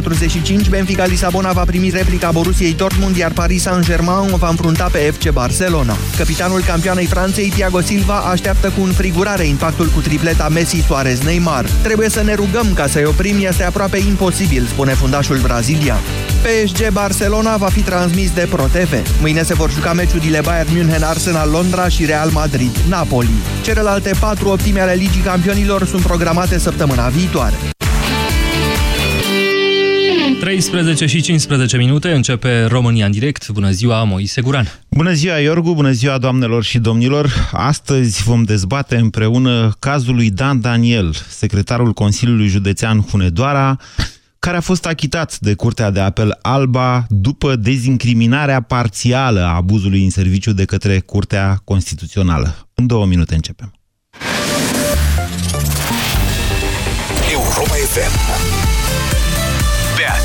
20.45, Benfica Lisabona va primi replica Borussiei Dortmund, iar Paris Saint-Germain o va înfrunta pe FC Barcelona. Capitanul campioanei Franței, Thiago Silva, așteaptă cu înfrigurare impactul cu tripleta Messi-Suarez-Neymar. Trebuie să ne rugăm ca să-i oprim, este aproape imposibil, spune fundașul brazilian. PSG Barcelona va fi transmis de ProTV. Mâine se vor juca meciurile Bayern München, Arsenal Londra și Real Madrid Napoli. Celelalte patru optime ale Ligii Campionilor sunt programate săptămâna viitoare. 13 și 15 minute începe România în direct. Bună ziua, Moise Guran. Bună ziua, Iorgu, bună ziua, doamnelor și domnilor. Astăzi vom dezbate împreună cazul lui Dan Daniel, secretarul Consiliului Județean Hunedoara, care a fost achitat de Curtea de Apel Alba după dezincriminarea parțială a abuzului în serviciu de către Curtea Constituțională. În două minute începem. Europa FM Pe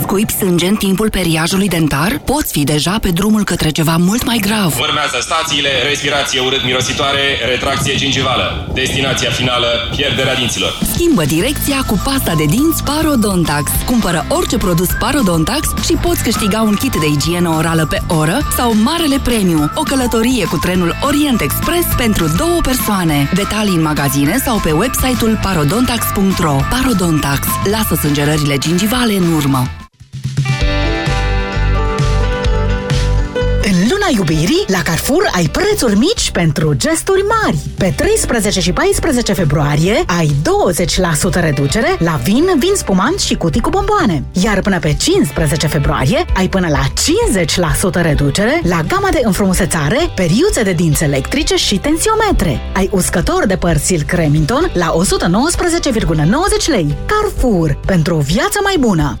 Scuipi sânge în timpul periajului dentar? Poți fi deja pe drumul către ceva mult mai grav. Urmează stațiile, respirație urât-mirositoare, retracție gingivală. Destinația finală, pierderea dinților. Schimbă direcția cu pasta de dinți Parodontax. Cumpără orice produs Parodontax și poți câștiga un kit de igienă orală pe oră sau Marele Premiu, o călătorie cu trenul Orient Express pentru două persoane. Detalii în magazine sau pe website-ul parodontax.ro Parodontax. Lasă sângerările gingivale în urmă. Iubirii, la Carrefour ai prețuri mici pentru gesturi mari. Pe 13 și 14 februarie ai 20% reducere la vin, vin spumant și cutii cu bomboane. Iar până pe 15 februarie ai până la 50% reducere la gama de înfrumusețare, periuțe de dinți electrice și tensiometre. Ai uscător de păr Silk Remington la 119,90 lei. Carrefour, pentru o viață mai bună!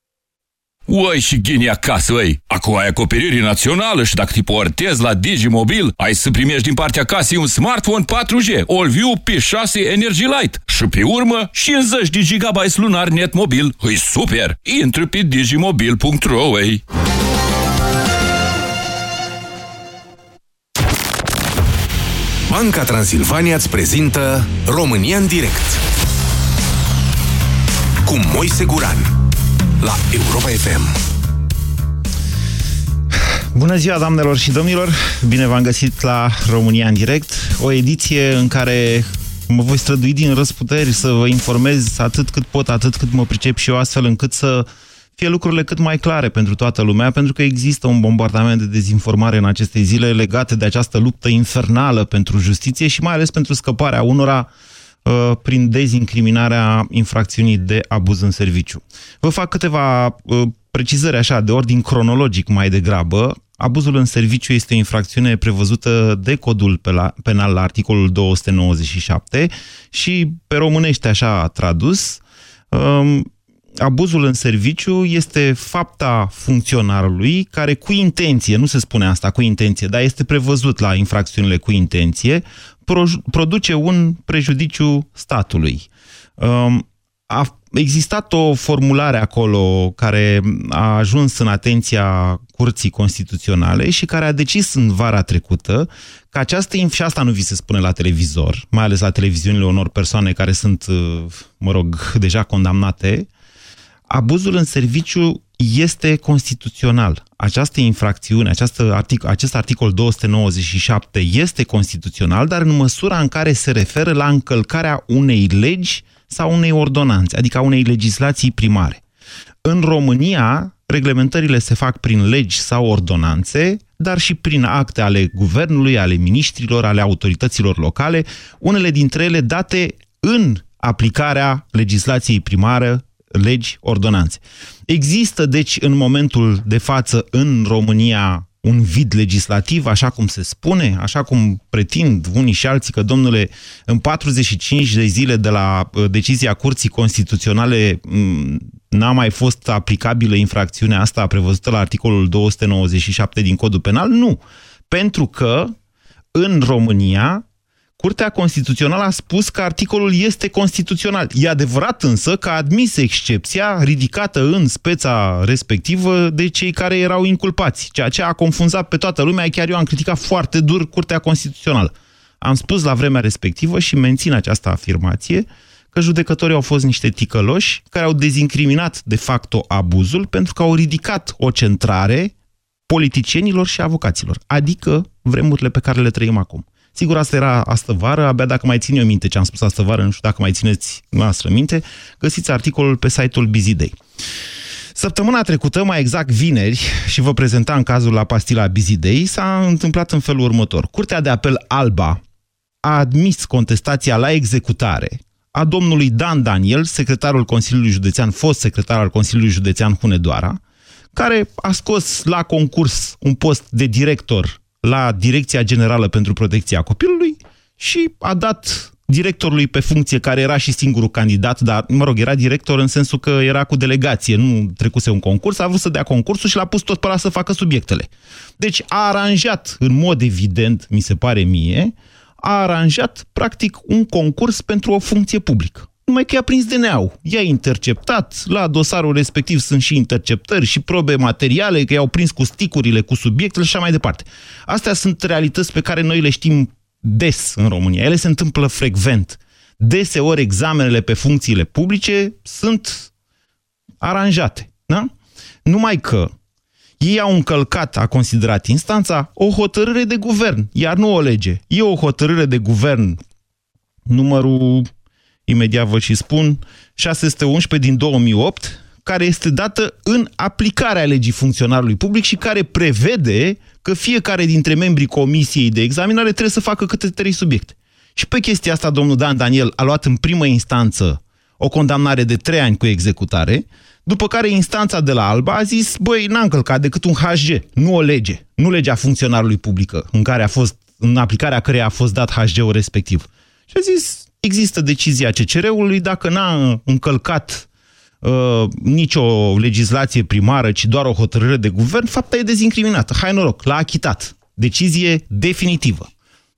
Uai și ghini acasă, ei! Acum ai acoperire națională și dacă te portezi la Digimobil, ai să primești din partea casei un smartphone 4G, AllView P6 Energy Light și pe urmă 50 de GB lunar net mobil. Îi super! Intră pe digimobil.ro, ei! Banca Transilvania îți prezintă România în direct cu Moise Guran la Europa FM. Bună ziua, doamnelor și domnilor! Bine v-am găsit la România în direct, o ediție în care mă voi strădui din răsputeri să vă informez atât cât pot, atât cât mă pricep și eu, astfel încât să fie lucrurile cât mai clare pentru toată lumea, pentru că există un bombardament de dezinformare în aceste zile legate de această luptă infernală pentru justiție și mai ales pentru scăparea unora uh, prin dezincriminarea infracțiunii de abuz în serviciu. Vă fac câteva uh, precizări așa, de ordin cronologic mai degrabă. Abuzul în serviciu este o infracțiune prevăzută de codul penal la articolul 297 și pe românește așa tradus, um, abuzul în serviciu este fapta funcționarului care cu intenție, nu se spune asta cu intenție, dar este prevăzut la infracțiunile cu intenție, produce un prejudiciu statului. Um, a existat o formulare acolo care a ajuns în atenția Curții Constituționale și care a decis în vara trecută că această, și asta nu vi se spune la televizor, mai ales la televiziunile unor persoane care sunt, mă rog, deja condamnate, abuzul în serviciu este constituțional. Această infracțiune, această artic, acest articol 297 este constituțional, dar în măsura în care se referă la încălcarea unei legi sau unei ordonanțe, adică a unei legislații primare. În România, reglementările se fac prin legi sau ordonanțe, dar și prin acte ale guvernului, ale ministrilor, ale autorităților locale, unele dintre ele date în aplicarea legislației primare legi, ordonanțe. Există, deci, în momentul de față, în România, un vid legislativ, așa cum se spune, așa cum pretind unii și alții că, domnule, în 45 de zile de la uh, decizia Curții Constituționale mm, n-a mai fost aplicabilă infracțiunea asta prevăzută la articolul 297 din Codul Penal? Nu. Pentru că în România Curtea Constituțională a spus că articolul este constituțional. E adevărat însă că a admis excepția ridicată în speța respectivă de cei care erau inculpați, ceea ce a confunzat pe toată lumea, chiar eu am criticat foarte dur Curtea Constituțională. Am spus la vremea respectivă și mențin această afirmație că judecătorii au fost niște ticăloși care au dezincriminat de facto abuzul pentru că au ridicat o centrare politicienilor și avocaților, adică vremurile pe care le trăim acum. Sigur, asta era astă vară, abia dacă mai țin eu minte ce am spus astă vară, nu știu dacă mai țineți noastră minte, găsiți articolul pe site-ul Busy Day. Săptămâna trecută, mai exact vineri, și vă prezentam cazul la pastila Busy Day, s-a întâmplat în felul următor. Curtea de apel Alba a admis contestația la executare a domnului Dan Daniel, secretarul Consiliului Județean, fost secretar al Consiliului Județean Hunedoara, care a scos la concurs un post de director la Direcția Generală pentru Protecția Copilului și a dat directorului pe funcție, care era și singurul candidat, dar, mă rog, era director în sensul că era cu delegație, nu trecuse un concurs, a vrut să dea concursul și l-a pus tot pe ăla să facă subiectele. Deci a aranjat, în mod evident, mi se pare mie, a aranjat, practic, un concurs pentru o funcție publică numai că i-a prins DNA-ul. I-a interceptat, la dosarul respectiv sunt și interceptări și probe materiale, că i-au prins cu sticurile, cu subiectele și așa mai departe. Astea sunt realități pe care noi le știm des în România. Ele se întâmplă frecvent. Deseori examenele pe funcțiile publice sunt aranjate. Da? Numai că ei au încălcat, a considerat instanța, o hotărâre de guvern, iar nu o lege. E o hotărâre de guvern numărul imediat vă și spun, 611 din 2008, care este dată în aplicarea legii funcționarului public și care prevede că fiecare dintre membrii comisiei de examinare trebuie să facă câte trei subiecte. Și pe chestia asta, domnul Dan Daniel a luat în primă instanță o condamnare de trei ani cu executare, după care instanța de la Alba a zis, băi, n-a încălcat decât un HG, nu o lege, nu legea funcționarului publică, în care a fost, în aplicarea căreia a fost dat HG-ul respectiv. Și a zis, există decizia CCR-ului, dacă n-a încălcat uh, nicio legislație primară, ci doar o hotărâre de guvern, fapta e dezincriminată. Hai noroc, l-a achitat. Decizie definitivă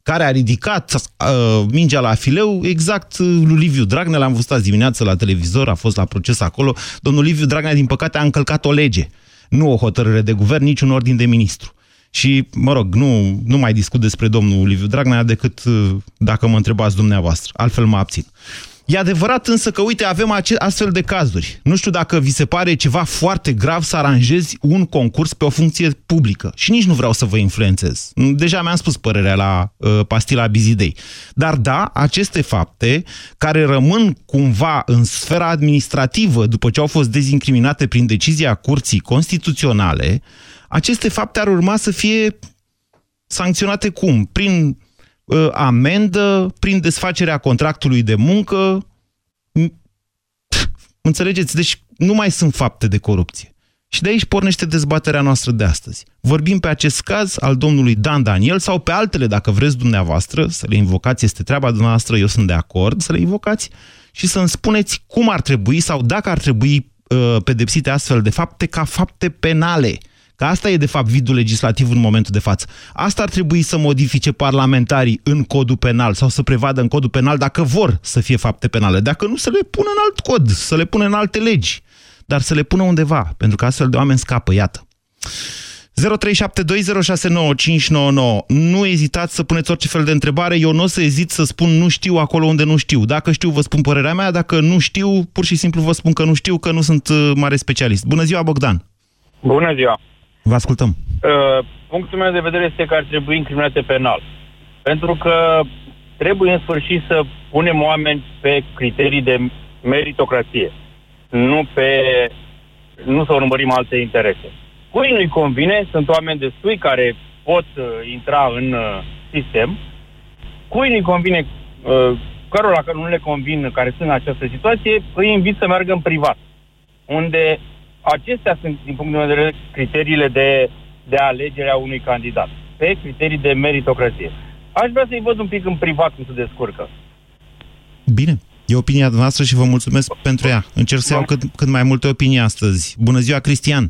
care a ridicat uh, mingea la fileu exact uh, lui Liviu Dragnea, l-am văzut azi dimineață la televizor, a fost la proces acolo. Domnul Liviu Dragnea, din păcate, a încălcat o lege, nu o hotărâre de guvern, nici un ordin de ministru. Și, mă rog, nu, nu mai discut despre domnul Liviu Dragnea decât uh, dacă mă întrebați dumneavoastră. Altfel mă abțin. E adevărat însă că, uite, avem astfel de cazuri. Nu știu dacă vi se pare ceva foarte grav să aranjezi un concurs pe o funcție publică. Și nici nu vreau să vă influențez. Deja mi-am spus părerea la uh, pastila Bizidei. Dar da, aceste fapte care rămân cumva în sfera administrativă după ce au fost dezincriminate prin decizia Curții Constituționale, aceste fapte ar urma să fie sancționate cum? Prin uh, amendă, prin desfacerea contractului de muncă. Înțelegeți? Deci nu mai sunt fapte de corupție. Și de aici pornește dezbaterea noastră de astăzi. Vorbim pe acest caz al domnului Dan Daniel sau pe altele, dacă vreți dumneavoastră, să le invocați, este treaba dumneavoastră, eu sunt de acord să le invocați și să-mi spuneți cum ar trebui sau dacă ar trebui uh, pedepsite astfel de fapte ca fapte penale. Că asta e, de fapt, vidul legislativ în momentul de față. Asta ar trebui să modifice parlamentarii în codul penal sau să prevadă în codul penal dacă vor să fie fapte penale. Dacă nu, să le pună în alt cod, să le pună în alte legi. Dar să le pună undeva, pentru că astfel de oameni scapă, iată. 0372069599. Nu ezitați să puneți orice fel de întrebare. Eu nu o să ezit să spun nu știu acolo unde nu știu. Dacă știu, vă spun părerea mea. Dacă nu știu, pur și simplu vă spun că nu știu, că nu sunt uh, mare specialist. Bună ziua, Bogdan! Bună ziua! Vă ascultăm. Uh, punctul meu de vedere este că ar trebui incriminate penal. Pentru că trebuie în sfârșit să punem oameni pe criterii de meritocrație. Nu pe nu să urmărim alte interese. Cui nu-i convine, sunt oameni destui care pot uh, intra în uh, sistem. Cui nu-i convine, uh, cărora care nu le convin, care sunt în această situație, îi invit să meargă în privat. unde acestea sunt, din punct de vedere, criteriile de, de alegere a unui candidat, pe criterii de meritocrație. Aș vrea să-i văd un pic în privat cum se descurcă. Bine, e opinia noastră și vă mulțumesc pentru ea. Încerc să iau cât, cât mai multe opinii astăzi. Bună ziua, Cristian!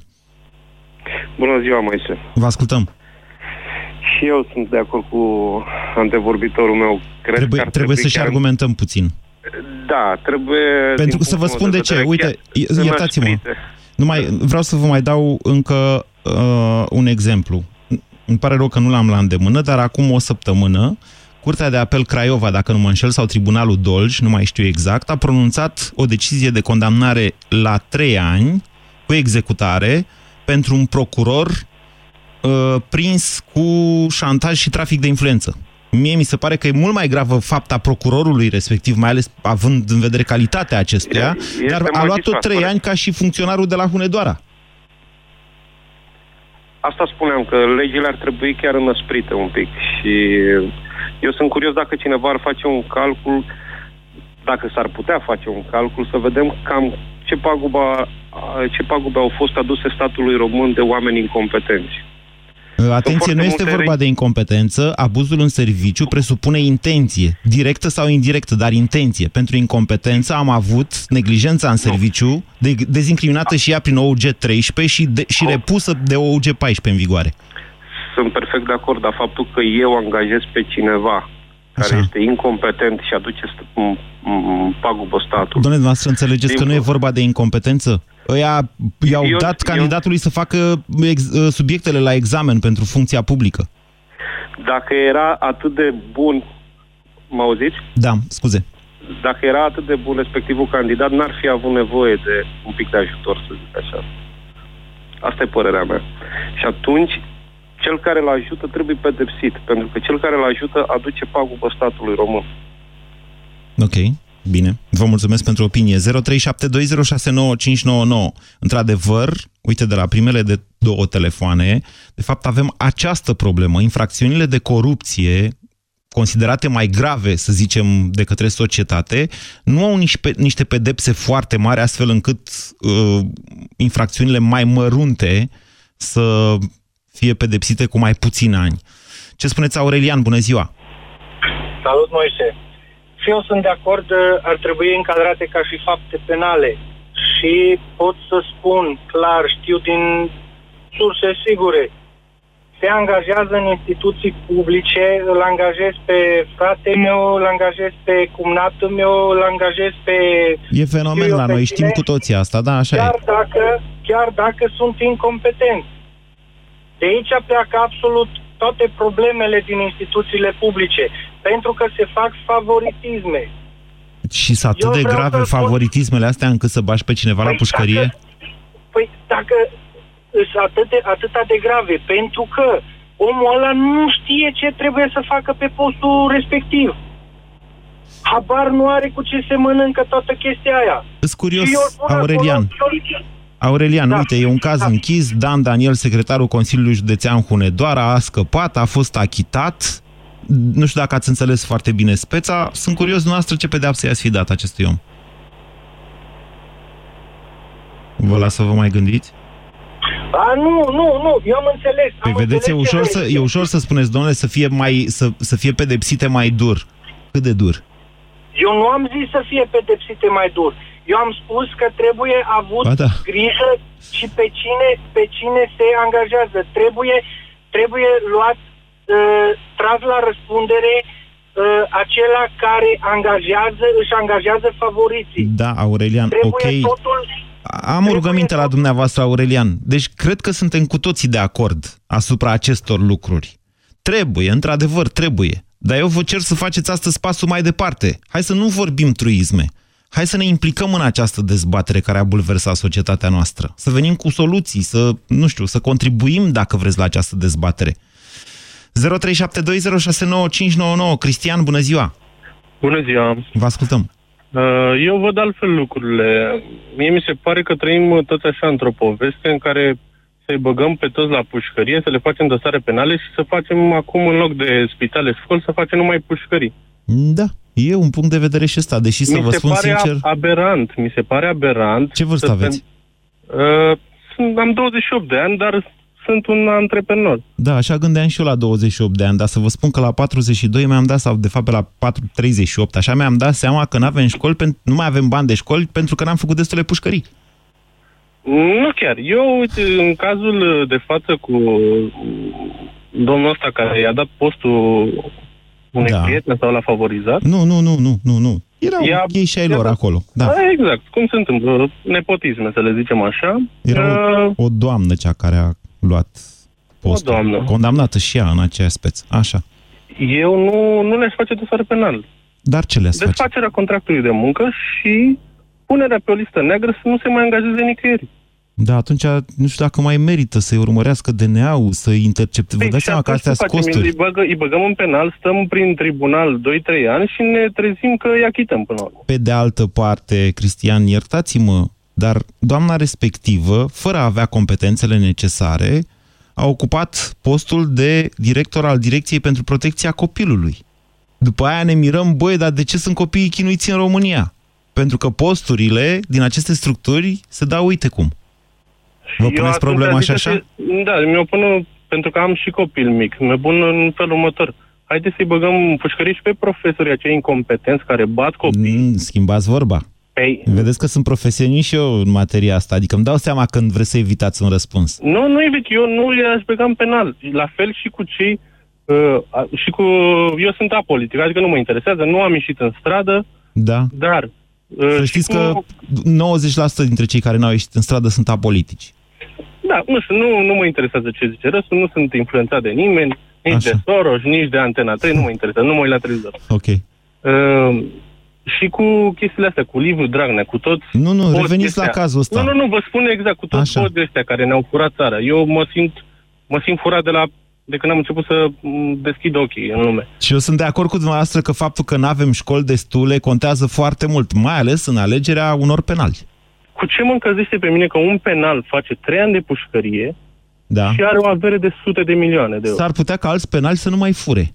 Bună ziua, Moise! Vă ascultăm! Și eu sunt de acord cu antevorbitorul meu. Cred trebuie, că ar trebuie să și chiar... argumentăm puțin. Da, trebuie... Pentru că să vă spun de ce. Uite, iertați-mă. Numai, vreau să vă mai dau încă uh, un exemplu. Îmi pare rău că nu l-am la îndemână, dar acum o săptămână, Curtea de Apel Craiova, dacă nu mă înșel, sau Tribunalul Dolj, nu mai știu exact, a pronunțat o decizie de condamnare la trei ani cu executare pentru un procuror uh, prins cu șantaj și trafic de influență. Mie mi se pare că e mult mai gravă fapta procurorului respectiv, mai ales având în vedere calitatea acestuia, Este dar a luat tot trei magistrat, ani ca și funcționarul de la Hunedoara. Asta spuneam, că legile ar trebui chiar înăsprite un pic și eu sunt curios dacă cineva ar face un calcul, dacă s-ar putea face un calcul, să vedem cam ce paguba, ce pagube au fost aduse statului român de oameni incompetenți. Atenție, foarte nu este multe vorba de incompetență. Abuzul în serviciu presupune intenție, directă sau indirectă, dar intenție. Pentru incompetență am avut neglijența în serviciu, de, dezincriminată și ea prin OUG 13 și, de, și repusă de OUG 14 în vigoare. Sunt perfect de acord, dar faptul că eu angajez pe cineva care este incompetent și aduce st- m- m- pagubă statul. Domnule, noastră înțelegeți Din că nu e vorba de incompetență? Ăia i-au Eu- dat eu- candidatului să facă ex, subiectele la examen pentru funcția publică. Dacă era atât de bun, mă auziți? Da, scuze. Dacă era atât de bun respectivul candidat, n-ar fi avut nevoie de un pic de ajutor, să zic așa. Asta e părerea mea. Și atunci, cel care îl ajută trebuie pedepsit, pentru că cel care îl ajută aduce pagubă statului român. Ok, bine. Vă mulțumesc pentru opinie. 0372069599. Într-adevăr, uite, de la primele de două telefoane, de fapt avem această problemă. Infracțiunile de corupție considerate mai grave, să zicem, de către societate, nu au niște, niște pedepse foarte mari, astfel încât uh, infracțiunile mai mărunte să fie pedepsite cu mai puțini ani. Ce spuneți, Aurelian? Bună ziua! Salut, Moise. Și eu sunt de acord, ar trebui încadrate ca și fapte penale. Și pot să spun clar, știu din surse sigure, se angajează în instituții publice, îl angajez pe fratele meu, îl angajez pe cumnatul meu, îl angajez pe... E fenomen eu la pe noi, cine, știm cu toții asta, da, așa chiar e. Dacă, chiar dacă sunt incompetenți. De aici pleacă absolut toate problemele din instituțiile publice, pentru că se fac favoritisme. Și sunt atât Eu de vreau grave să spun- favoritismele astea încât să bași pe cineva la Păi pușcărie? Dacă, păi dacă sunt atât de, atâta de grave, pentru că omul ăla nu știe ce trebuie să facă pe postul respectiv. Habar nu are cu ce se mănâncă toată chestia aia. Îs curios, Și eu îl pun Aurelian. acolo, eu- Aurelian, Da. uite, e un caz închis. Dan Daniel, secretarul Consiliului Județean Hunedoara, a scăpat, a fost achitat. Nu știu dacă ați înțeles foarte bine speța. Sunt curios noastră ce pedeapsă i-ați fi dat acestui om. Vă las să vă mai gândiți? A, nu, nu, nu, eu am înțeles. Păi am vedeți, e înțeles ușor, ce să, e ușor să spuneți, domnule, să fie, mai, să, să fie pedepsite mai dur. Cât de dur? Eu nu am zis să fie pedepsite mai dur. Eu am spus că trebuie avut Ba da. grijă și pe cine, pe cine se angajează. Trebuie, trebuie luat, uh, tras la răspundere uh, acela care angajează, își angajează favoriții. Da, Aurelian, Trebuie ok. totul... Am o rugăminte la dumneavoastră, Aurelian. Deci cred că suntem cu toții de acord asupra acestor lucruri. Trebuie, într-adevăr, trebuie. Dar eu vă cer să faceți astăzi pasul mai departe. Hai să nu vorbim truisme. Hai să ne implicăm în această dezbatere care a bulversat societatea noastră. Să venim cu soluții, să, nu știu, să contribuim, dacă vreți, la această dezbatere. 0372069599. Cristian, bună ziua! Bună ziua! Vă ascultăm. Uh, Eu văd altfel lucrurile. Mie mi se pare că trăim uh, toți așa într-o poveste în care să-i băgăm pe toți la pușcărie, să le facem dosare penale și să facem acum, în loc de spitale școli, să facem numai pușcării. Da, e un punct de vedere și ăsta, deși să mi vă se spun pare sincer... aberant, mi se pare aberant. Ce vârstă să aveți? Uh, sunt, am 28 de ani, dar sunt un antreprenor. Da, așa gândeam și eu la 28 de ani, dar să vă spun că la 42 mi-am dat, sau de fapt pe la 4, 38, așa mi-am dat seama că nu avem școli, nu mai avem bani de școli pentru că n-am făcut destule pușcării. Nu chiar. Eu, uite, în cazul de față cu domnul ăsta care i-a dat postul unui da. prieten sau l-a favorizat. Nu, nu, nu, nu, nu, nu. Erau Ea, ei și ai lor acolo. Da. da. Exact. Cum se întâmplă? Nepotisme, să le zicem așa. Era uh, o doamnă cea care a luat postul. O doamnă. Condamnată și ea în aceea speță. Așa. Eu nu, nu le-aș face dosar penal. Dar ce le-aș Desfacerea contractului de muncă și punerea pe o listă neagră să nu se mai angajeze nicăieri. Da, atunci nu știu dacă mai merită să-i urmărească DNA-ul, să-i intercepte. Vă păi, dați seama că astea sunt costuri. Îi, băgă, îi băgăm în penal, stăm prin tribunal 2-3 ani și ne trezim că îi achităm până la urmă. Pe de altă parte, Cristian, iertați-mă, dar doamna respectivă, fără a avea competențele necesare, a ocupat postul de director al Direcției pentru Protecția Copilului. După aia ne mirăm, băi, dar de ce sunt copiii chinuiți în România? Pentru că posturile din aceste structuri se dau uite cum. Vă puneți problema așa așa? Da, mi-o pun pentru că am și copil mic. Mi-o pun în felul următor. Haideți să-i băgăm pușcării și pe profesorii acei incompetenți care bat copii. Mm, schimbați vorba. Păi... Vedeți că sunt profesioniști și eu în materia asta, adică îmi dau seama când vreți să evitați un răspuns. Nu, nu evit, eu nu i-aș băga în penal. La fel și cu cei, uh, și cu, eu sunt apolitic, adică nu mă interesează, nu am ieșit în stradă, da. dar... Uh, să știți cu... că 90% dintre cei care n-au ieșit în stradă sunt apolitici. Da, nu știu, nu, nu mă interesează ce zice răsul, nu sunt influențat de nimeni, nici Așa. de Soros, nici de Antena 3, nu mă interesează, nu mă uit la televizor. Ok. Uh, și cu chestiile astea, cu Liviu Dragnea, cu toți... Nu, nu, reveniți chestia. la cazul ăsta. Nu, nu, nu, vă spun exact, cu toți podii ăstea care ne-au furat țara. Eu mă simt, mă simt furat de la de când am început să deschid ochii în lume. Și eu sunt de acord cu dumneavoastră că faptul că nu avem școli destule contează foarte mult, mai ales în alegerea unor penali. Cu ce mă încălzește pe mine că un penal face trei ani de pușcărie da. și are o avere de sute de milioane de euro? S-ar putea ca alți penali să nu mai fure.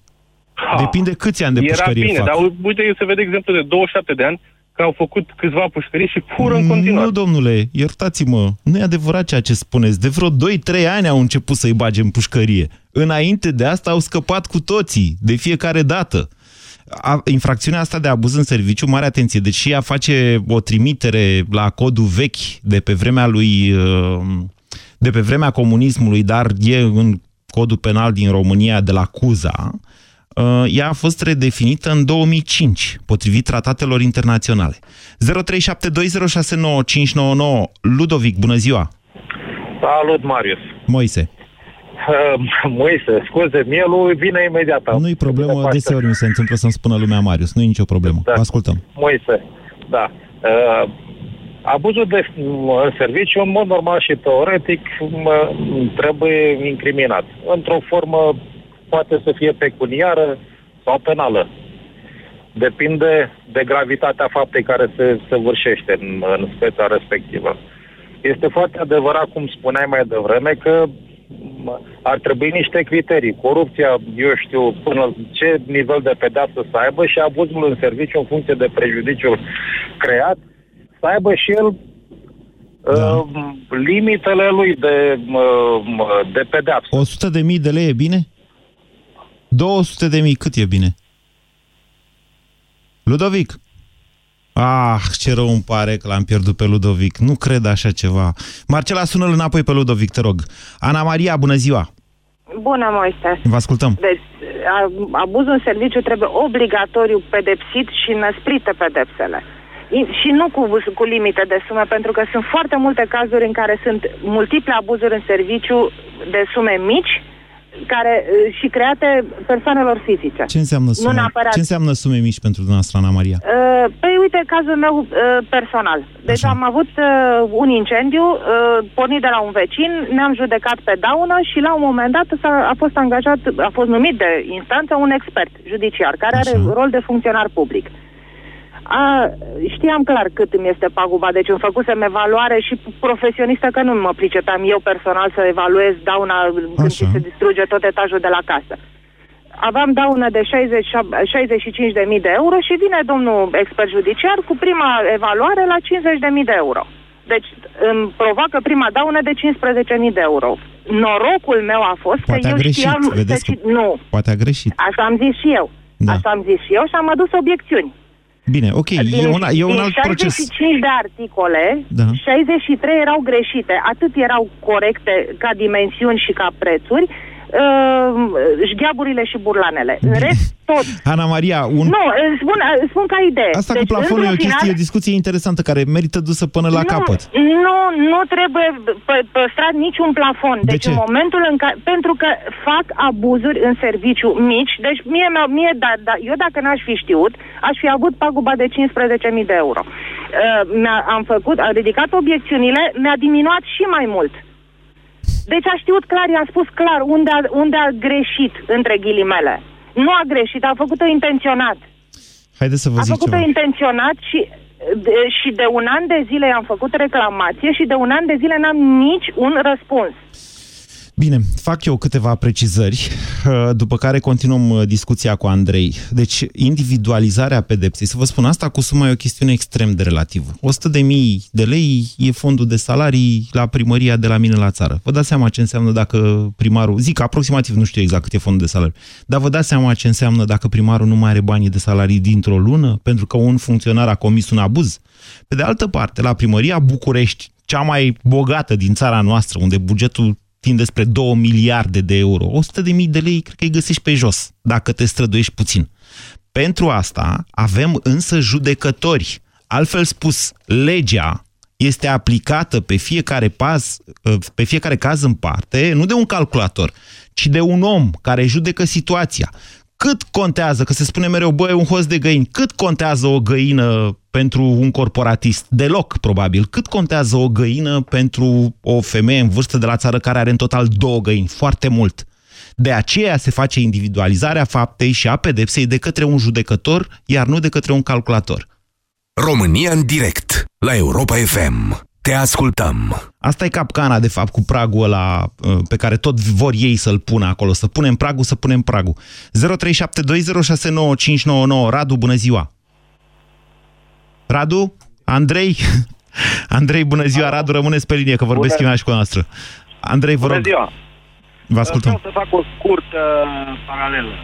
Ha, Depinde câți ani de era pușcărie bine, fac. dar uite, se vede exemplu de 27 de ani că au făcut câțiva pușcării și fură în continuare. Nu, domnule, iertați-mă, nu e adevărat ceea ce spuneți. De vreo 2-3 ani au început să-i bage în pușcărie. Înainte de asta au scăpat cu toții, de fiecare dată. A, infracțiunea asta de abuz în serviciu, mare atenție, deci ea face o trimitere la codul vechi de pe vremea lui, uh, de pe vremea comunismului, dar e în codul penal din România de la Cuza, Uh, ea a fost redefinită în 2005, potrivit tratatelor internaționale. 0372069599 Ludovic, bună ziua! Salut, Marius! Moise. Uh, Moise, scuze, mie lui vine imediat. Nu-i problemă, deseori mi se întâmplă să-mi spună lumea Marius, nu e nicio problemă. Da. Ascultăm. Moise, da. Uh, abuzul de, în serviciu, în mod normal și teoretic, trebuie incriminat. Într-o formă poate să fie pecuniară sau penală. Depinde de gravitatea faptei care se săvârșește în, în speța respectivă. Este foarte adevărat, cum spuneai mai devreme, că ar trebui niște criterii. Corupția, eu știu, până ce nivel de pedeapsă să aibă și abuzul în serviciu în funcție de prejudiciul creat, să aibă și el da. uh, limitele lui de, uh, de pedeapsă. 100 de mii de lei e bine? 200 de mii, cât e bine? Ludovic? Ah, ce rău îmi pare că l-am pierdut pe Ludovic. Nu cred așa ceva. Marcela, sună-l înapoi pe Ludovic, te rog. Ana Maria, bună ziua! Bună, Moise! Vă ascultăm. Deci, abuzul în serviciu trebuie obligatoriu pedepsit și năsprite pedepsele. Și nu cu, cu limite de sume, pentru că sunt foarte multe cazuri în care sunt multiple abuzuri în serviciu de sume mici, care uh, și create persoanelor fizice. Ce înseamnă sume, nu neapărat... Ce înseamnă sume mici pentru dumneavoastră, Ana Maria? Uh, păi uite, cazul meu uh, personal. Deci Așa. am avut uh, un incendiu uh, pornit de la un vecin, ne-am judecat pe daună și la un moment dat a a fost angajat, a fost numit de instanță un expert judiciar care Așa. are rol de funcționar public. A, știam clar cât îmi este paguba, deci îmi făcusem evaluare și profesionistă că nu mă pricepeam eu personal să evaluez dauna când se distruge tot etajul de la casă. Aveam daună de 60, 65.000 de euro și vine domnul expert judiciar cu prima evaluare la 50.000 de euro. Deci îmi provoacă prima daună de 15.000 de euro. Norocul meu a fost Poate că a eu greșit, știam... vedeți că, că- Nu, Poate a greșit. așa am zis și eu. Da. Așa am zis și eu și am adus obiecțiuni. Bine, ok, Din, e un, e un din alt 65 proces. de articole, Da. 63 erau greșite. Atât erau corecte ca dimensiuni și ca prețuri, uh, șgheaburile și burlanele. În rest, tot. Ana Maria, un... Nu, îți spun, îți spun ca idee. Asta deci, cu plafonul e o într-un chestie, final, o discuție interesantă care merită dusă până la nu, capăt. Nu, nu trebuie pă- păstrat niciun plafon. De deci ce? în momentul în care... Pentru că fac abuzuri în serviciu mici, deci mie, mi-a- mie da, da, eu dacă n-aș fi știut, aș fi avut paguba de 15.000 de euro. Uh, mi-a, am făcut, am ridicat obiecțiunile, mi-a diminuat și mai mult. Deci a știut clar, i-a spus clar unde a, unde a greșit, între ghilimele. Nu a greșit, a făcut-o intenționat. Haideți să vă A zic făcut-o ceva. intenționat și de, și de un an de zile am făcut reclamație și de un an de zile n-am nici un răspuns. Bine, fac eu câteva precizări, uh, după care continuăm uh, discuția cu Andrei. Deci, individualizarea pedepsei, să vă spun asta cu suma e o chestiune extrem de relativă. 100 de mii de lei e fondul de salarii la primăria de la mine la țară. Vă dați seama ce înseamnă dacă primarul, zic aproximativ, nu știu exact cât e fondul de salarii, dar vă dați seama ce înseamnă dacă primarul nu mai are banii de salarii dintr-o lună pentru că un funcționar a comis un abuz? Pe de altă parte, la primăria București, cea mai bogată din țara noastră, unde bugetul tinde spre 2 miliarde de euro, 100 de mii de lei cred că îi găsești pe jos, dacă te străduiești puțin. Pentru asta avem însă judecători. Altfel spus, legea este aplicată pe fiecare, pas, pe fiecare caz în parte, nu de un calculator, ci de un om care judecă situația. Cât contează, că se spune mereu, băi, un host de găini, cât contează o găină pentru un corporatist? Deloc, probabil. Cât contează o găină pentru o femeie în vârstă de la țară care are în total două găini? Foarte mult. De aceea se face individualizarea faptei și a pedepsei de către un judecător, iar nu de către un calculator. România în direct la Europa FM. Te ascultăm. Asta e capcana, de fapt, cu pragul ăla uh, pe care tot vor ei să-l pună acolo. Să punem pragul, să punem pragul. 0372069599. Radu, bună ziua! Radu? Andrei? Andrei, bună ziua! Radu, rămâneți pe linie, că vorbesc Bună. imediat cu noastră. Andrei, vă Bună rog. ziua! Vă ascultăm. Vreau să fac o scurtă paralelă.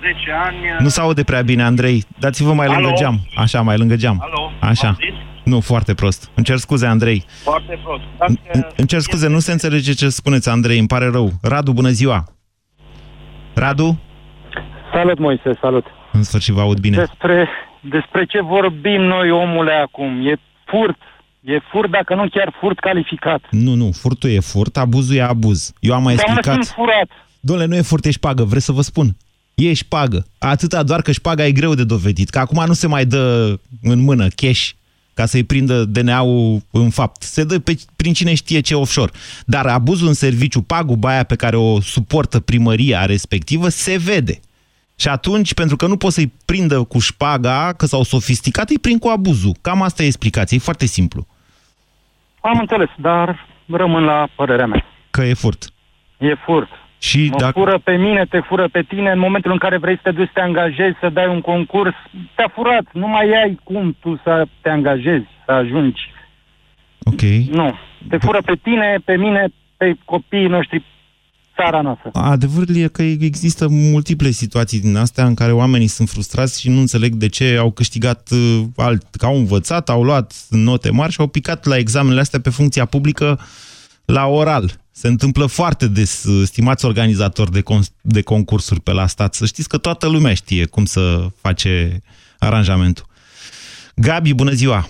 10 ani... Nu se aude prea bine, Andrei. Dați-vă mai lângă Alo? geam. Așa, mai lângă geam. Alo? Așa. M-auziți? Nu, foarte prost. Îmi cer scuze, Andrei. Foarte prost. Dacă Îmi- Îmi cer scuze, nu se înțelege ce spuneți, Andrei, îmi pare rău. Radu, bună ziua! Radu? Salut, Moise, salut. În sfârșit vă aud bine. Despre, despre ce vorbim noi, omule, acum? E furt. E furt, dacă nu chiar furt calificat. Nu, nu, furtul e furt, abuzul e abuz. Eu am mai Dar mă explicat. sunt furat. Dom'le, nu e furt, e șpagă, vreți să vă spun. E șpagă. Atâta doar că șpaga e greu de dovedit. Că acum nu se mai dă în mână cash ca să-i prindă DNA-ul în fapt. Se dă pe, prin cine știe ce offshore. Dar abuzul în serviciu, paguba aia pe care o suportă primăria respectivă, se vede. Și atunci, pentru că nu pot să-i prindă cu șpaga, că s-au sofisticat, îi prind cu abuzul. Cam asta e explicația, e foarte simplu. Am înțeles, dar rămân la părerea mea. Că e furt. E furt. Și Mă dacă... fură pe mine, te fură pe tine, în momentul în care vrei să te duci să te angajezi, să dai un concurs, te-a furat. Nu mai ai cum tu să te angajezi, să ajungi. Ok. Nu. Te fură pe tine, pe mine, pe copiii noștri, țara noastră. Adevărul e că există multiple situații din astea în care oamenii sunt frustrați și nu înțeleg de ce au câștigat uh, alt, că au învățat, au luat note mari și au picat la examenele astea pe funcția publică la oral. Se întâmplă foarte des, uh, stimați organizatori de, con- de concursuri pe la stat. Să știți că toată lumea știe cum să face aranjamentul. Gabi, bună ziua!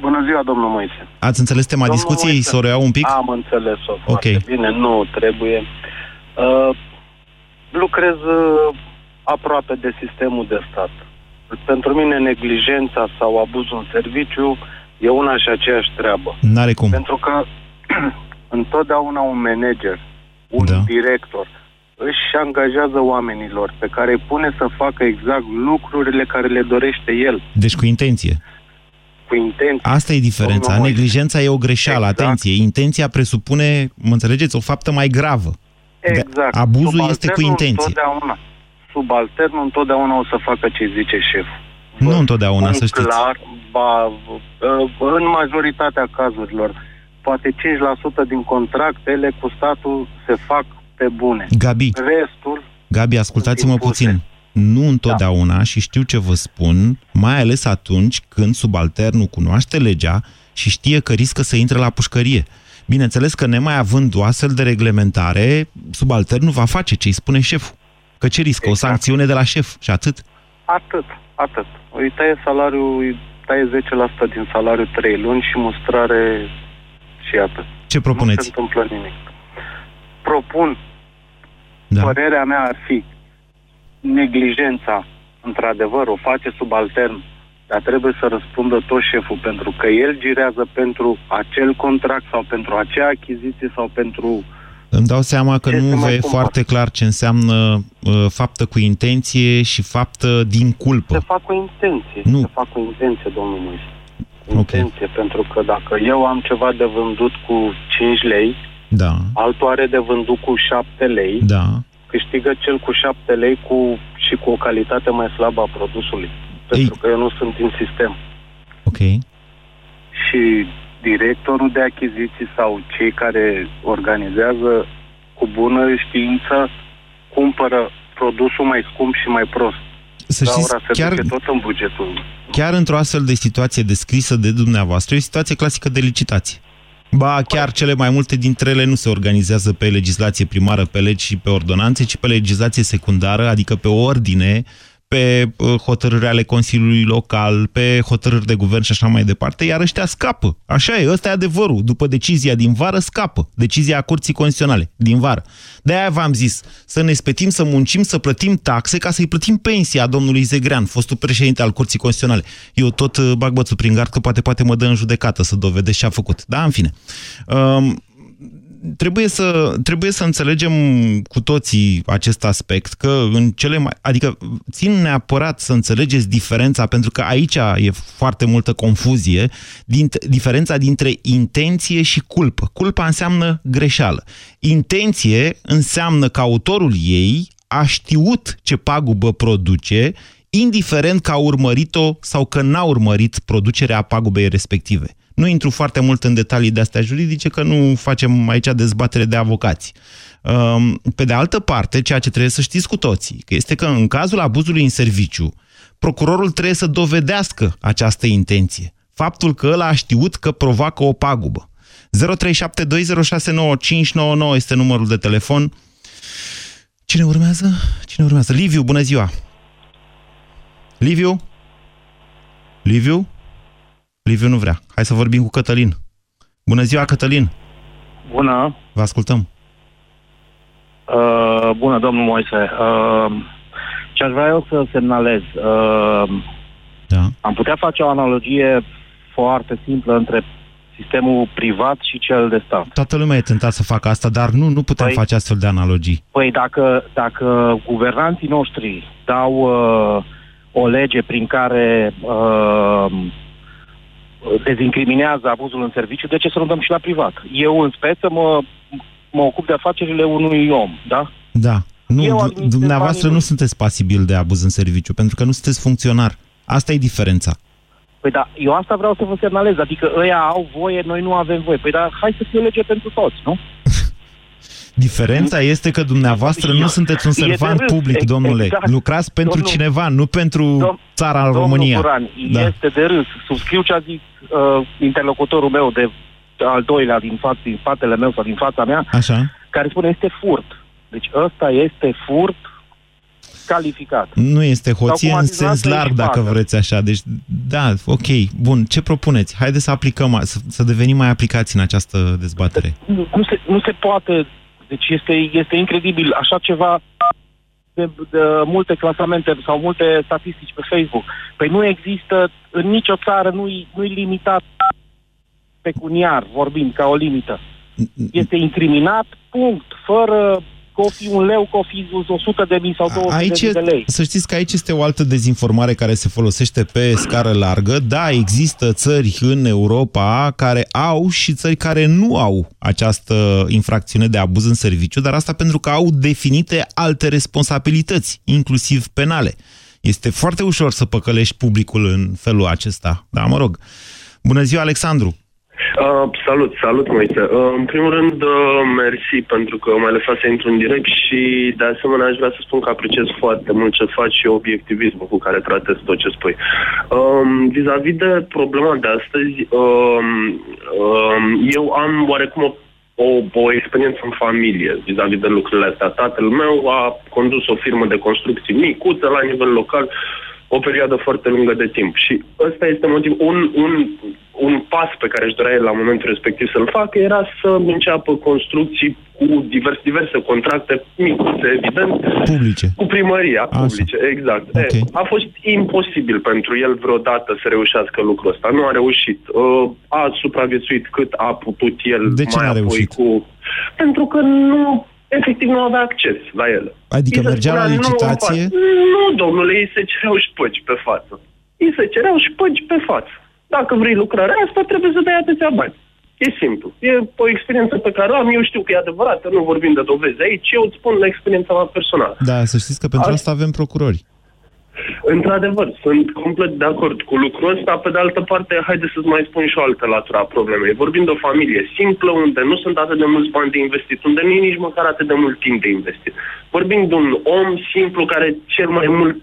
Bună ziua, domnul Moise. Ați înțeles tema Domnul discuției? Moise, Să o reiau un pic? Am înțeles-o Ok. foarte bine. Nu trebuie. Uh, lucrez uh, aproape de sistemul de stat. Pentru mine neglijența sau abuzul în serviciu e una și aceeași treabă. N-are cum. Pentru că întotdeauna un manager, un Da. director, își angajează oamenilor pe care îi pune să facă exact lucrurile care le dorește el, Deci cu intenție. cu intenție. Asta e diferența. Domnul Moise. Neglijența e o greșeală, Exact. atenție. Intenția presupune, mă înțelegeți, o faptă mai gravă. Exact. abuzul este cu Subalternul intenție. Întotdeauna, subalternul întotdeauna o să facă ce zice șeful. Nu întotdeauna, un să știți. clar, ba, uh, în majoritatea cazurilor, poate 5% din contractele cu statul se fac pe bune. Gabi. Restul, Gabi, ascultați-mă puțin. Nu întotdeauna da. și știu ce vă spun, mai ales atunci când subalternul cunoaște legea și știe că riscă să intre la pușcărie. Bineînțeles că nemai având o astfel de reglementare, subalternul va face ce îi spune șeful. Că ce riscă? O sancțiune de la șef și atât. atât, atât. Îi taie salariul, îi taie 10% din salariul 3 luni și mustrare și atât. Ce Nu se propuneți? întâmplă nimic. Propun, Da. părerea mea ar fi, neglijența, într-adevăr, o face subaltern, dar trebuie să răspundă tot șeful, pentru că el girează pentru acel contract sau pentru acea achiziție sau pentru... Îmi dau seama că Ce nu se vă mai e cumpără? foarte clar ce înseamnă uh, faptă cu intenție și faptă din culpă. Se fac cu intenție. Nu. Se fac cu intenție, domnul Moise. Cu Ok. intenție, pentru că dacă eu am ceva de vândut cu 5 lei, Da, altul are de vândut cu 7 lei, da. câștigă cel cu 7 lei cu, și cu o calitate mai slabă a produsului. Pentru că eu nu sunt în sistem. Ok. Și directorul de achiziții sau cei care organizează cu bună știință cumpără produsul mai scump și mai prost. Să știți, Gaura se chiar- duce tot în bugetul. Chiar într-o astfel de situație descrisă de dumneavoastră, e o situație clasică de licitație. Ba, chiar cele mai multe dintre ele nu se organizează pe legislație primară, pe legi și pe ordonanțe, ci pe legislație secundară, adică pe ordine, pe uh, hotărâri ale Consiliului Local, pe hotărâri de guvern și așa mai departe, iar ăștia scapă. Așa e, ăsta e adevărul. După decizia din vară, scapă. Decizia a Curții Constituționale din vară. De-aia v-am zis să ne spetim, să muncim, să plătim taxe ca să-i plătim pensia domnului Zegrean, fostul președinte al Curții Constituționale. Eu tot uh, bag bățul prin gard că poate, poate mă dă în judecată să dovedesc ce a făcut. Da, în fine. Um, trebuie să, trebuie să înțelegem cu toții acest aspect, că în cele mai... Adică țin neapărat să înțelegeți diferența, pentru că aici e foarte multă confuzie, din, diferența dintre intenție și culpă. Culpa înseamnă greșeală. Intenție înseamnă că autorul ei a știut ce pagubă produce, indiferent că a urmărit-o sau că n-a urmărit producerea pagubei respective. Nu intru foarte mult în detalii de astea juridice, că nu facem aici dezbatere de avocați. Um, Pe de altă parte, ceea ce trebuie să știți cu toții, că este că în cazul abuzului în serviciu, procurorul trebuie să dovedească această intenție. Faptul că ăla a știut că provoacă o pagubă. 0372069599 este numărul de telefon. Cine urmează? Cine urmează? Liviu, bună ziua! Liviu? Liviu? Liviu nu vrea. Hai să vorbim cu Cătălin. Bună ziua, Cătălin! Bună, Vă ascultăm. uh, bună domnul Moise. Uh, ce aș vrea eu să semnalez, uh, da. am putea face o analogie foarte simplă între sistemul privat și cel de stat. Toată lumea e tentat să facă asta, dar nu, nu putem Păi- face astfel de analogii. Păi dacă, dacă guvernanții noștri dau uh, o lege prin care uh, dezincriminează abuzul în serviciu, de ce să nu dăm și la privat? Eu în speță mă, mă ocup de afacerile unui om, da? Da. Nu, Eu du- administrez dumneavoastră banii nu lui. sunteți pasibil de abuz în serviciu, pentru că nu sunteți funcționar. Asta e diferența. Păi da, eu asta vreau să vă semnalez, adică ăia au voie, noi nu avem voie. Păi da, hai să fie o lege pentru toți, nu? Diferența este că dumneavoastră nu sunteți un E de servant râs, public, ex- domnule. exact. Lucrați pentru Domnul- cineva, nu pentru țara România. Domnul Guran, Da. este de râs. Subscriu ce a zis uh, interlocutorul meu de al doilea din, față, din spatele meu sau din fața mea, Așa. care spune este furt. Deci ăsta este furt calificat. Nu este hoție cum în ați zis sens dumneavoastră, larg, e și dacă pagă. vreți așa. Deci, da, ok, bun. Ce propuneți? Haideți să aplicăm, să, să devenim mai aplicați în această dezbatere. Nu, nu, se, nu se poate. Deci este, este incredibil. Așa ceva de, de multe clasamente sau multe statistici pe Facebook. Păi nu există în nicio țară, nu-i, nu-i limitat pecuniar, vorbind, ca o limită. Este incriminat, punct, fără că o fi un leu, că o fi 100 de mii sau 200 Aici, de, mii de lei. să știți că aici este o altă dezinformare care se folosește pe scară largă. Da, există țări în Europa care au și țări care nu au această infracțiune de abuz în serviciu, dar asta pentru că au definite alte responsabilități, inclusiv penale. Este foarte ușor să păcălești publicul în felul acesta. Da, mă rog. Bună ziua, Alexandru! Uh, salut, salut, Moise. Uh, în primul rând, uh, mersi pentru că m-ai lăsat să intru în direct și, de asemenea, aș vrea să spun că apreciez foarte mult ce faci și obiectivismul cu care tratezi tot ce spui. Uh, vis-a-vis de problema de astăzi, uh, uh, eu am oarecum o o, o experiență în familie vis-a-vis de lucrurile astea. Tatăl meu a condus o firmă de construcții micuță la nivel local o perioadă foarte lungă de timp. Și ăsta este motiv, un, un, un pas pe care își dorea el la momentul respectiv să-l facă era să înceapă construcții cu divers, diverse contracte micuțe, evident. Publice. Cu primăria Așa. publice, exact. Ok. E, a fost imposibil pentru el vreodată să reușească lucrul ăsta. Nu a reușit. Uh, a supraviețuit cât a putut el De ce mai n-a apoi reușit? cu... Pentru că nu efectiv nu avea acces la ele. Adică Îi se mergea la spunea, "Nu, licitație? în față." Nu, domnule, îi se cereau șpăgi pe față. Îi se cereau șpăgi pe față. Dacă vrei lucrarea asta, trebuie să dai atâția bani. E simplu. E o experiență pe care o am. Eu știu că e adevărată, nu vorbim de dovezi aici. Eu îți spun la experiența mea personală. Da, să știți că pentru asta avem procurori. Într-adevăr, sunt complet de acord cu lucrul ăsta. Pe de altă parte, haide să-ți mai spun și o altă latură a problemei. Vorbim de o familie simplă, unde nu sunt atât de mulți bani de investit, unde nu e nici măcar atât de mult timp de investit. Vorbim de un om simplu care cel mai mult,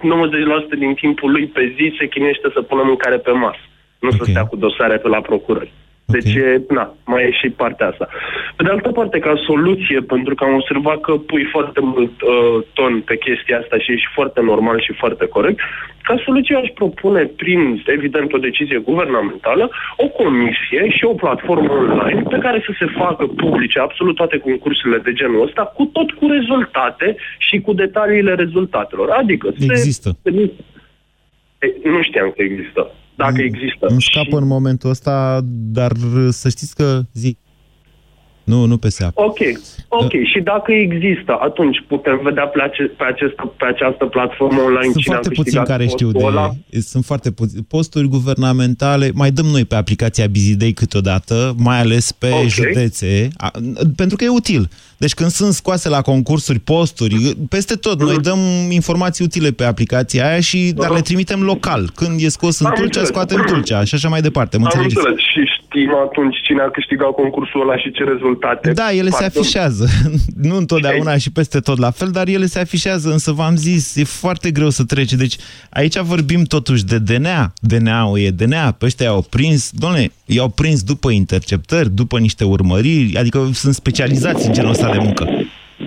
90% din timpul lui pe zi, se chinește să pună mâncare pe masă. Nu să stea cu dosare pe la procurări. Deci, e, na, mai e și partea asta. Pe de altă parte, ca soluție, pentru că am observat că pui foarte mult uh, ton pe chestia asta și e și foarte normal și foarte corect, ca soluție aș propune, prin, evident, o decizie guvernamentală, o comisie și o platformă online pe care să se facă publice absolut toate concursurile de genul ăsta, cu tot cu rezultate și cu detaliile rezultatelor. Adică se- Există. Se, E, nu știam că există. Dacă există. Îmi scapă în momentul ăsta, dar să știți că zi. Nu, nu pe seapă. Ok, ok. Și dacă există, atunci putem vedea pe, ace- pe, acest, pe această platformă online Sunt cine a foarte puțini câștigat care știu de... postul ăla. Sunt foarte puțini. Posturi guvernamentale, mai dăm noi pe aplicația Bizidei câteodată, mai ales pe Ok. județe, a, pentru că e util. Deci când sunt scoase la concursuri posturi, peste tot, noi dăm informații utile pe aplicația aia și dar le trimitem local. Când e scos în Am Tulcea, înțeles. scoatem Tulcea și așa mai departe. Mă Am înțelegeți? înțeles. Și știm atunci cine a câștigat concursul ăla și ce rezultate. Da, ele se Pardon. afișează. nu întotdeauna și peste tot la fel, dar ele se afișează, însă v-am zis, e foarte greu să trece. Deci aici vorbim totuși de DNA. DNA-ul e DNA, pe ăștia i-au prins, doamne, i-au prins după interceptări, după niște urmăriri, adică sunt specializați în genul ăsta de muncă.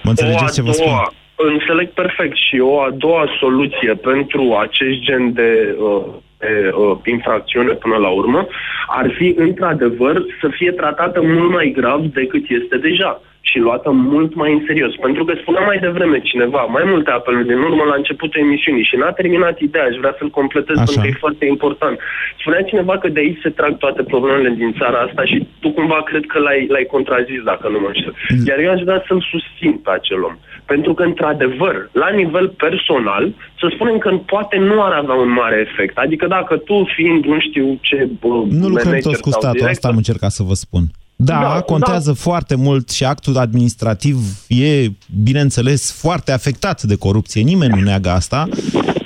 Mă înțelegeți ce vă spun? doua, înțeleg perfect și o a doua soluție pentru acest gen de, uh, de uh, infracțiune până la urmă ar fi într-adevăr să fie tratată mult mai grav decât este deja și luată mult mai în serios. Pentru că spunea mai devreme cineva, mai multe apeluri din urmă la începutul emisiunii și n-a terminat ideea, aș vrea să-l completez Așa. pentru că e foarte important. Spunea cineva că de aici se trag toate problemele din țara asta și tu cumva cred că l-ai, l-ai contrazis, dacă nu mă înșel. Iar eu aș vrea să-l susțin pe acel om. Pentru că, într-adevăr, la nivel personal, să spunem că poate nu ar avea un mare efect. Adică dacă tu, fiind nu știu ce bă, Nu lucrăm manager toți cu sau statul, director, asta am încercat să vă spun. Da, Da, contează foarte mult și actul administrativ e, bineînțeles, foarte afectat de corupție. Nimeni nu neagă asta.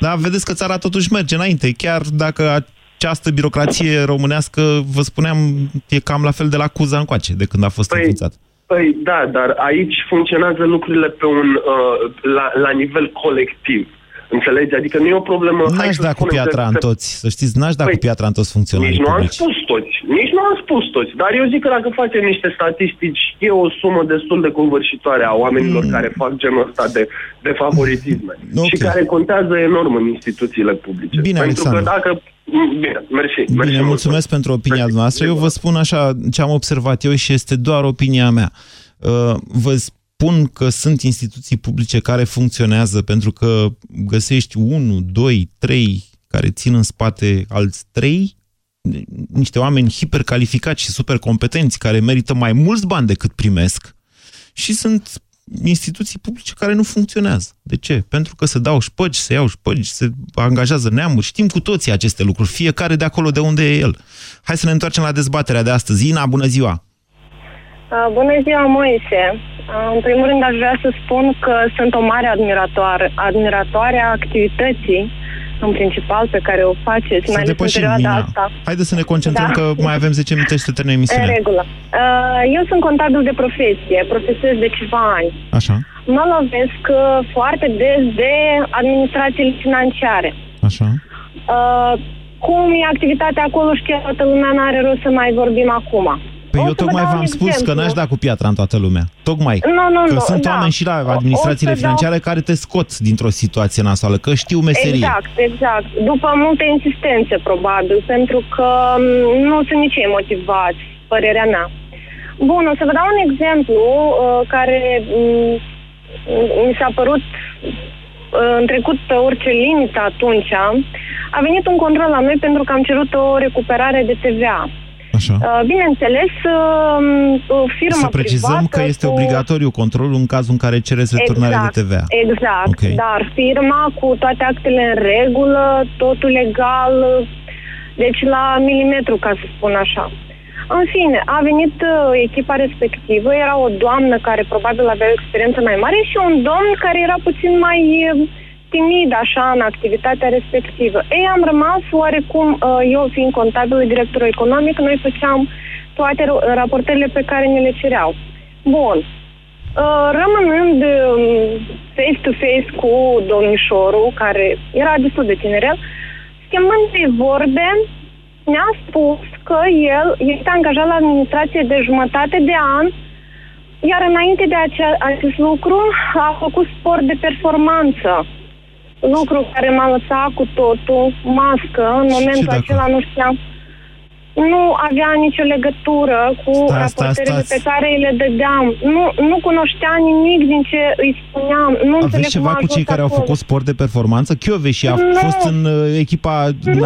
Dar vedeți că țara totuși merge înainte, chiar dacă această birocrație românească, vă spuneam, e cam la fel de la Cuza încoace, de când a fost Păi, înființat. Păi da, dar aici funcționează lucrurile pe un, uh, la, la nivel colectiv. Înțelegi? Adică nu e o problemă... hai N-aș să da cu spunem piatra că- în toți, să știți, n-aș da Păi, cu piatra în toți funcționarii Nici nu am publici. spus toți. Nici nu am spus toți. Dar eu zic că dacă facem niște statistici, e o sumă destul de covârșitoare a oamenilor Mm. care fac genul ăsta de, de favoritisme. Ok. Și care contează enorm în instituțiile publice. Bine, Pentru Alexandru. că dacă... Bine, mersi. mersi Bine, mult. mulțumesc pentru opinia noastră. Eu vă spun așa ce am observat eu și este doar opinia mea. Uh, Vă spun că sunt instituții publice care funcționează pentru că găsești 1, 2, 3 care țin în spate alți 3 niște oameni hipercalificați și super competenți care merită mai mulți bani decât primesc și sunt instituții publice care nu funcționează. De ce? Pentru că se dau șpăgi, se iau șpăgi, se angajează neamuri. Știm cu toții aceste lucruri, fiecare de acolo de unde e el. Hai să ne întoarcem la dezbaterea de astăzi. Ina, bună ziua! Uh, Bună ziua, Moise! Uh, În primul rând aș vrea să spun că sunt o mare admiratoare, admiratoare a activității în principal pe care o faceți, Să mai ales în depășim, perioada Ina. asta. Haideți să ne concentrăm Da. că mai avem 10 minute și să terminăm În emisiunea. regulă. Uh, Eu sunt contabil de profesie, profesez de ceva ani. Așa, Mă lovesc uh, foarte des de administrațiile financiare. așa. Uh, cum e activitatea acolo, știe toată lumea, n-are rost să mai vorbim acum. Păi O eu să vă tocmai dau un v-am spus că exemplu. n-aș da cu piatra în toată lumea. Tocmai. Nu, nu, că nu, sunt da. oameni și la O- administrațiile o să dau- financiare care te scot dintr-o situație nasoală, că știu meserie. Exact, exact. După multe insistențe, probabil, pentru că m, nu sunt nici ei motivați, părerea mea. Bun, o să vă dau un exemplu uh, care m, mi s-a părut uh, în trecut pe orice limită atunci. A venit un control la noi pentru că am cerut o recuperare de TVA. Așa. Uh, Bineînțeles, uh, o firmă Să precizăm privată că este cu- obligatoriu controlul în cazul în care cereți returnare de TVA. Exact, Ok. dar firma cu toate actele în regulă, totul legal, deci la milimetru, ca să spun așa. În fine, a venit uh, echipa respectivă, era o doamnă care probabil avea o experiență mai mare și un domn care era puțin mai uh, timid așa în activitatea respectivă. Ei, am rămas oarecum, uh, eu fiind contabil, directorul economic, noi făceam toate ro- raportările pe care ne le cereau. Bun, Uh, rămânând um, face-to-face cu domnișorul, care era destul de tinerel, schimbând de vorbe, ne-a spus că el este angajat la administrație de jumătate de an, iar înainte de acea, acest lucru a făcut sport de performanță. Lucru care m-a lăsat cu totul, mască, în momentul dacă- acela nu știam nu avea nicio legătură cu Stai, raportările stai, stați. pe care îi le dădeam. Nu, nu cunoștea nimic din ce îi spuneam. Nu înțeleg Aveți cum ceva a cu ajuns cei care au acolo. făcut sport de performanță? Chioveși a Nu. fost în uh, echipa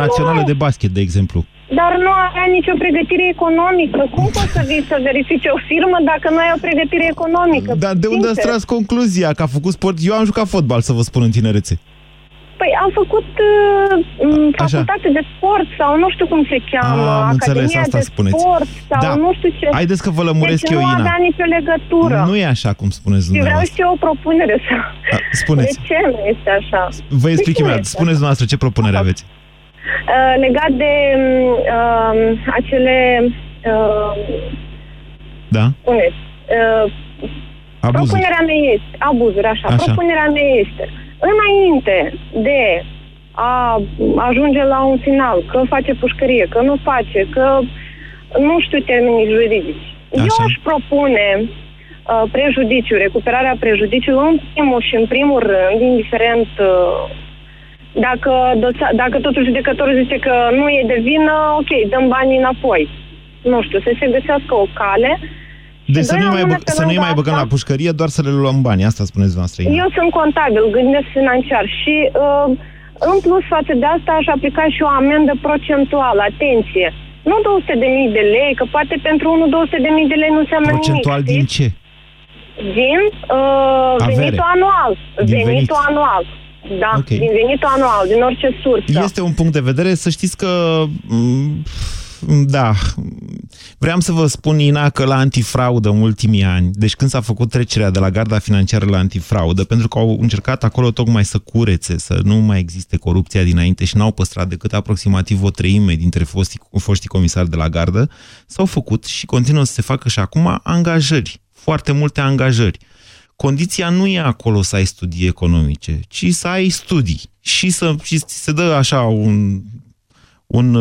națională de basket, de exemplu. Dar nu avea nicio pregătire economică. Cum poți să vii să verifici o firmă dacă nu ai o pregătire economică? Dar de unde ați Sincer. tras concluzia că a făcut sport? Eu am jucat fotbal, să vă spun în tinerețe. Păi am făcut uh, m, facultate de sport sau nu știu cum se cheamă, Ah, am înțeles, Academia asta de spuneți. sport sau Da. nu știu ce. Haideți că vă lămuresc deci eu, nu Ina. avea nicio legătură. Nu e așa cum spuneți Și vreau dumneavoastră. și eu o propunere să... A, spuneți. De ce nu este așa? Vă explic De ce nu imediat. este Spuneți dumneavoastră ce propunere aveți. Uh, legat de um, acele uh, Da? spuneți, uh, Abuzuri. propunerea mea este, abuzuri, așa, Așa. propunerea mea este, înainte de a ajunge la un final, că face pușcărie, că nu face, că nu știu termenii juridici. Eu aș propune uh, prejudiciu, recuperarea prejudiciului în primul și în primul rând, indiferent uh, dacă, dosa- dacă totul judecătorul zice că nu e de vină, ok, dăm banii înapoi. Nu știu, să se găsească o cale. Deci să doi nu-i mai, rămâne băg- pe să nu-i lângă mai băgăm asta. la pușcărie, doar să le luăm banii. Asta spuneți dumneavoastră. Ina. Eu sunt contabil, gândesc financiar și uh, în plus față de asta aș aplica și o amendă procentuală. Atenție! Nu 200 de mii de lei, că poate pentru unul 200 de mii de lei nu înseamnă Procentual nimic. din ce? Din uh, Avere. venitul anual. Din venitul venit. anual. Da, Ok. din venitul anual, din orice sursă. Este un punct de vedere. Să știți că... m, Da, vreau să vă spun, Ina, că la antifraudă în ultimii ani, deci când s-a făcut trecerea de la garda financiară la antifraudă, pentru că au încercat acolo tocmai să curețe, să nu mai existe corupția dinainte și n-au păstrat decât aproximativ o treime dintre foștii, foștii comisari de la gardă, s-au făcut și continuă să se facă și acum angajări, foarte multe angajări. Condiția nu e acolo să ai studii economice, ci să ai studii și să și ți se dă așa un, un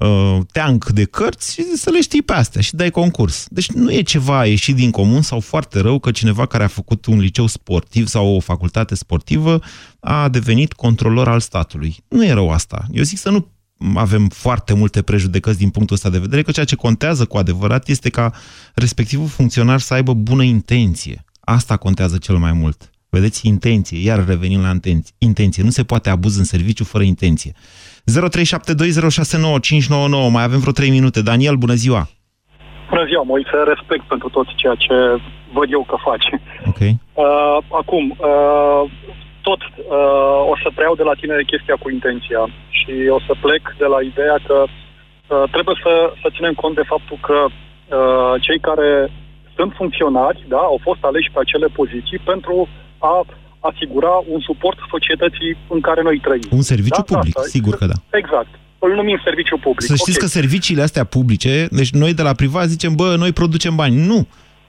uh, uh, teanc de cărți și să le știi pe astea și dai concurs. Deci nu e ceva ieșit din comun sau foarte rău că cineva care a făcut un liceu sportiv sau o facultate sportivă a devenit controlor al statului. Nu e rău asta. Eu zic să nu avem foarte multe prejudecăți din punctul ăsta de vedere, că ceea ce contează cu adevărat este ca respectivul funcționar să aibă bună intenție. Asta contează cel mai mult. Vedeți, intenție, iar revenim la intenție. intenție. Nu se poate abuz în serviciu fără intenție. 0372069599, mai avem vreo 3 minute. Daniel, bună ziua! Bună ziua, Moise, respect pentru tot ceea ce văd eu că face. Ok. Uh, acum, uh, tot uh, o să preiau de la tine chestia cu intenția și o să plec de la ideea că uh, trebuie să, să ținem cont de faptul că uh, cei care sunt funcționari, da, au fost aleși pe acele poziții pentru a asigura un suport societății în care noi trăim. Un serviciu Da, public, asta- sigur că da. Exact. Îl numim serviciu public. Să știți Ok. că serviciile astea publice, deci noi de la privat zicem, bă, noi producem bani. Nu.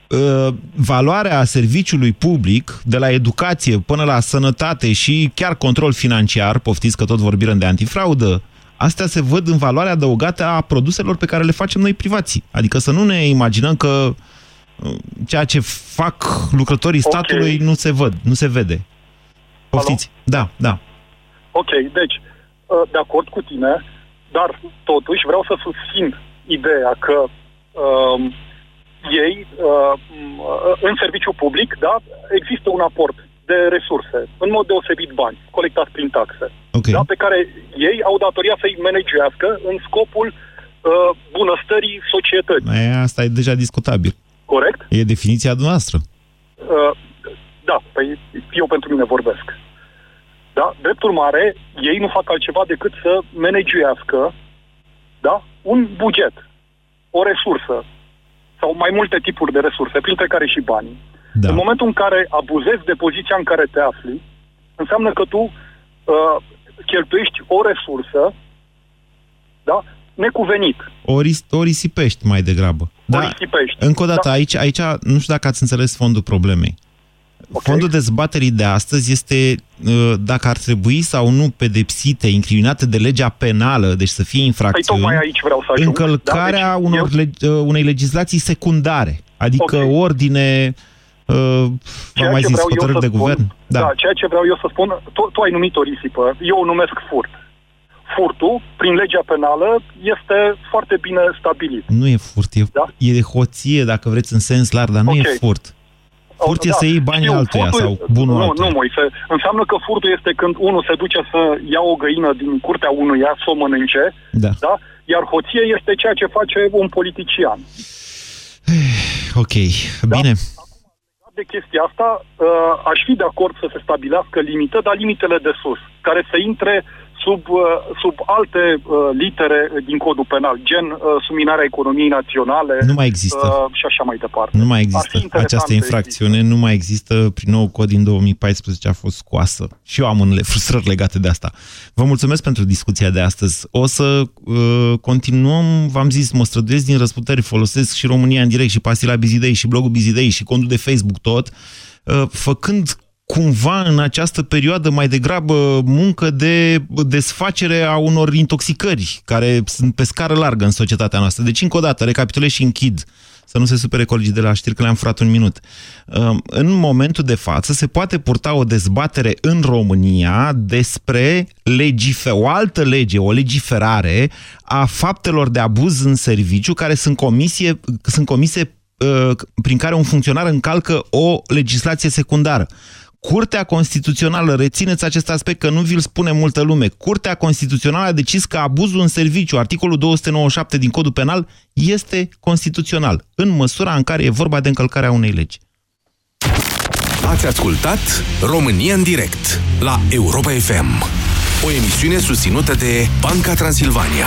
Uh, Valoarea serviciului public, de la educație până la sănătate și chiar control financiar, poftiți că tot vorbim de antifraudă, astea se văd în valoarea adăugată a produselor pe care le facem noi privații. Adică să nu ne imaginăm că uh, ceea ce fac lucrătorii Ok. statului nu se văd, nu se vede. Poftiți. Da, da. Ok, deci, uh, de acord cu tine, dar totuși vreau să susțin ideea că um, ei, uh, m- uh, în serviciu public, da, există un aport de resurse, în mod deosebit bani, colectați prin taxe, okay. da, pe care ei au datoria să-i managească în scopul uh, bunăstării societății. E, asta e deja discutabil. Corect? E definiția noastră. Uh, da, păi eu pentru mine vorbesc. Da? Drept urmare, ei nu fac altceva decât să managuiască da? un buget, o resursă sau mai multe tipuri de resurse, printre care și banii. Da. În momentul în care abuzezi de poziția în care te afli, înseamnă că tu uh, cheltuiești o resursă da? Necuvenit. O, ris- o risipești mai degrabă. Da. O risipești. Încă o dată, Da. aici, aici nu știu dacă ați înțeles fondul problemei. Okay. Fondul dezbaterii de astăzi este uh, dacă ar trebui sau nu pedepsite, incriminate de legea penală, deci să fie Păi infracțiuni, tocmai aici vreau să ajung. încălcarea da? deci unor eu, legi, uh, unei legislații secundare, adică Ok. ordine, uh, v-am ceea mai ce zis, vreau eu hotărâri să de spun, guvern. Da. da, ceea ce vreau eu să spun, tu, tu ai numit o risipă, eu o numesc furt. Furtul, prin legea penală, este foarte bine stabilit. Nu e furt, e, da? e hoție, dacă vreți, în sens larg, dar nu Ok. e furt. Furt e Da, să iei banii știu, altuia furtul- sau bunul Nu, altuia. nu, Moise. Înseamnă că furtul este când unul se duce să ia o găină din curtea unuia, să o mănânce, Da. da? iar hoție este ceea ce face un politician. Ok, bine. De chestia asta, uh, aș fi de acord să se stabilească limită, dar limitele de sus, care să intre sub, uh, sub alte uh, litere din codul penal, gen uh, suminarea economiei naționale Nu mai există. uh, și așa mai departe. Nu mai Ar există fi interesant această să infracțiune, nu mai există. Prin nou cod din 2014 a fost scoasă. Și eu am unele frustrări legate de asta. Vă mulțumesc pentru discuția de astăzi. O să uh, continuăm, v-am zis, mă străduiesc din răsputeri, folosesc și România în direct, și pastila Bizidei, și blogul Bizidei, și contul de Facebook, tot, uh, făcând cumva în această perioadă mai degrabă muncă de desfacere a unor intoxicări care sunt pe scară largă în societatea noastră. Deci, încă o dată, recapitulez și închid să nu se supere colegii de la știri că le-am furat un minut. Um, În momentul de față se poate purta o dezbatere în România despre legife, o altă lege, o legiferare a faptelor de abuz în serviciu care sunt, comisie, sunt comise uh, prin care un funcționar încalcă o legislație secundară. Curtea Constituțională, rețineți acest aspect că nu vi-l spune multă lume, Curtea Constituțională a decis că abuzul în serviciu, articolul 297 din Codul Penal, este constituțional, în măsura în care e vorba de încălcarea unei legi. Ați ascultat România în direct la Europa FM. O emisiune susținută de Banca Transilvania.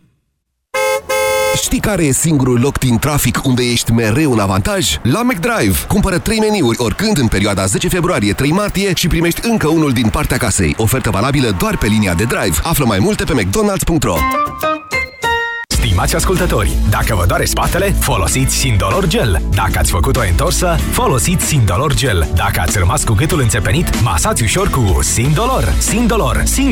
Știi care e singurul loc din trafic unde ești mereu în avantaj? La McDrive! Cumpără 3 meniuri oricând în perioada 10 februarie-3 martie și primești încă unul din partea casei. Ofertă valabilă doar pe linia de drive. Află mai multe pe mcdonalds.ro Stimați ascultători, dacă vă doare spatele, folosiți Sindolor Gel. Dacă ați făcut o întorsă, folosiți Sindolor Gel. Dacă ați rămas cu gâtul înțepenit, masați ușor cu Sindolor. Sindolor, singur